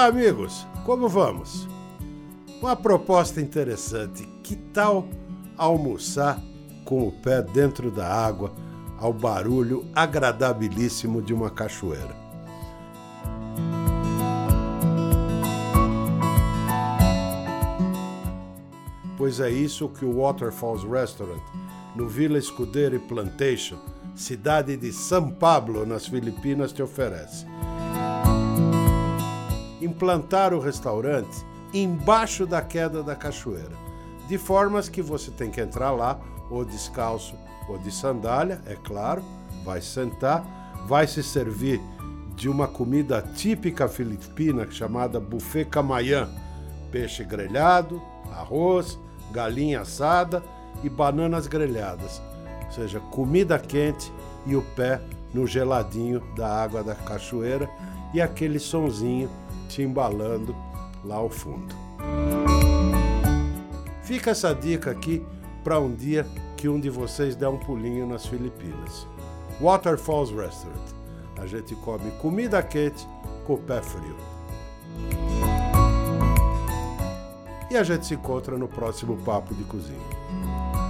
Olá, amigos! Como vamos? Uma proposta interessante. Que tal almoçar com o pé dentro da água ao barulho agradabilíssimo de uma cachoeira? Pois é isso que o Waterfalls Restaurant, no Villa Escudeiro e Plantation, cidade de São Pablo, nas Filipinas, te oferece implantar o restaurante embaixo da queda da cachoeira, de formas que você tem que entrar lá ou descalço ou de sandália, é claro, vai sentar, vai se servir de uma comida típica filipina chamada buffet camayan, peixe grelhado, arroz, galinha assada e bananas grelhadas, ou seja, comida quente e o pé no geladinho da água da cachoeira e aquele sonzinho te embalando lá ao fundo. Fica essa dica aqui para um dia que um de vocês der um pulinho nas Filipinas. Waterfalls Restaurant. A gente come comida quente com o pé frio. E a gente se encontra no próximo Papo de Cozinha.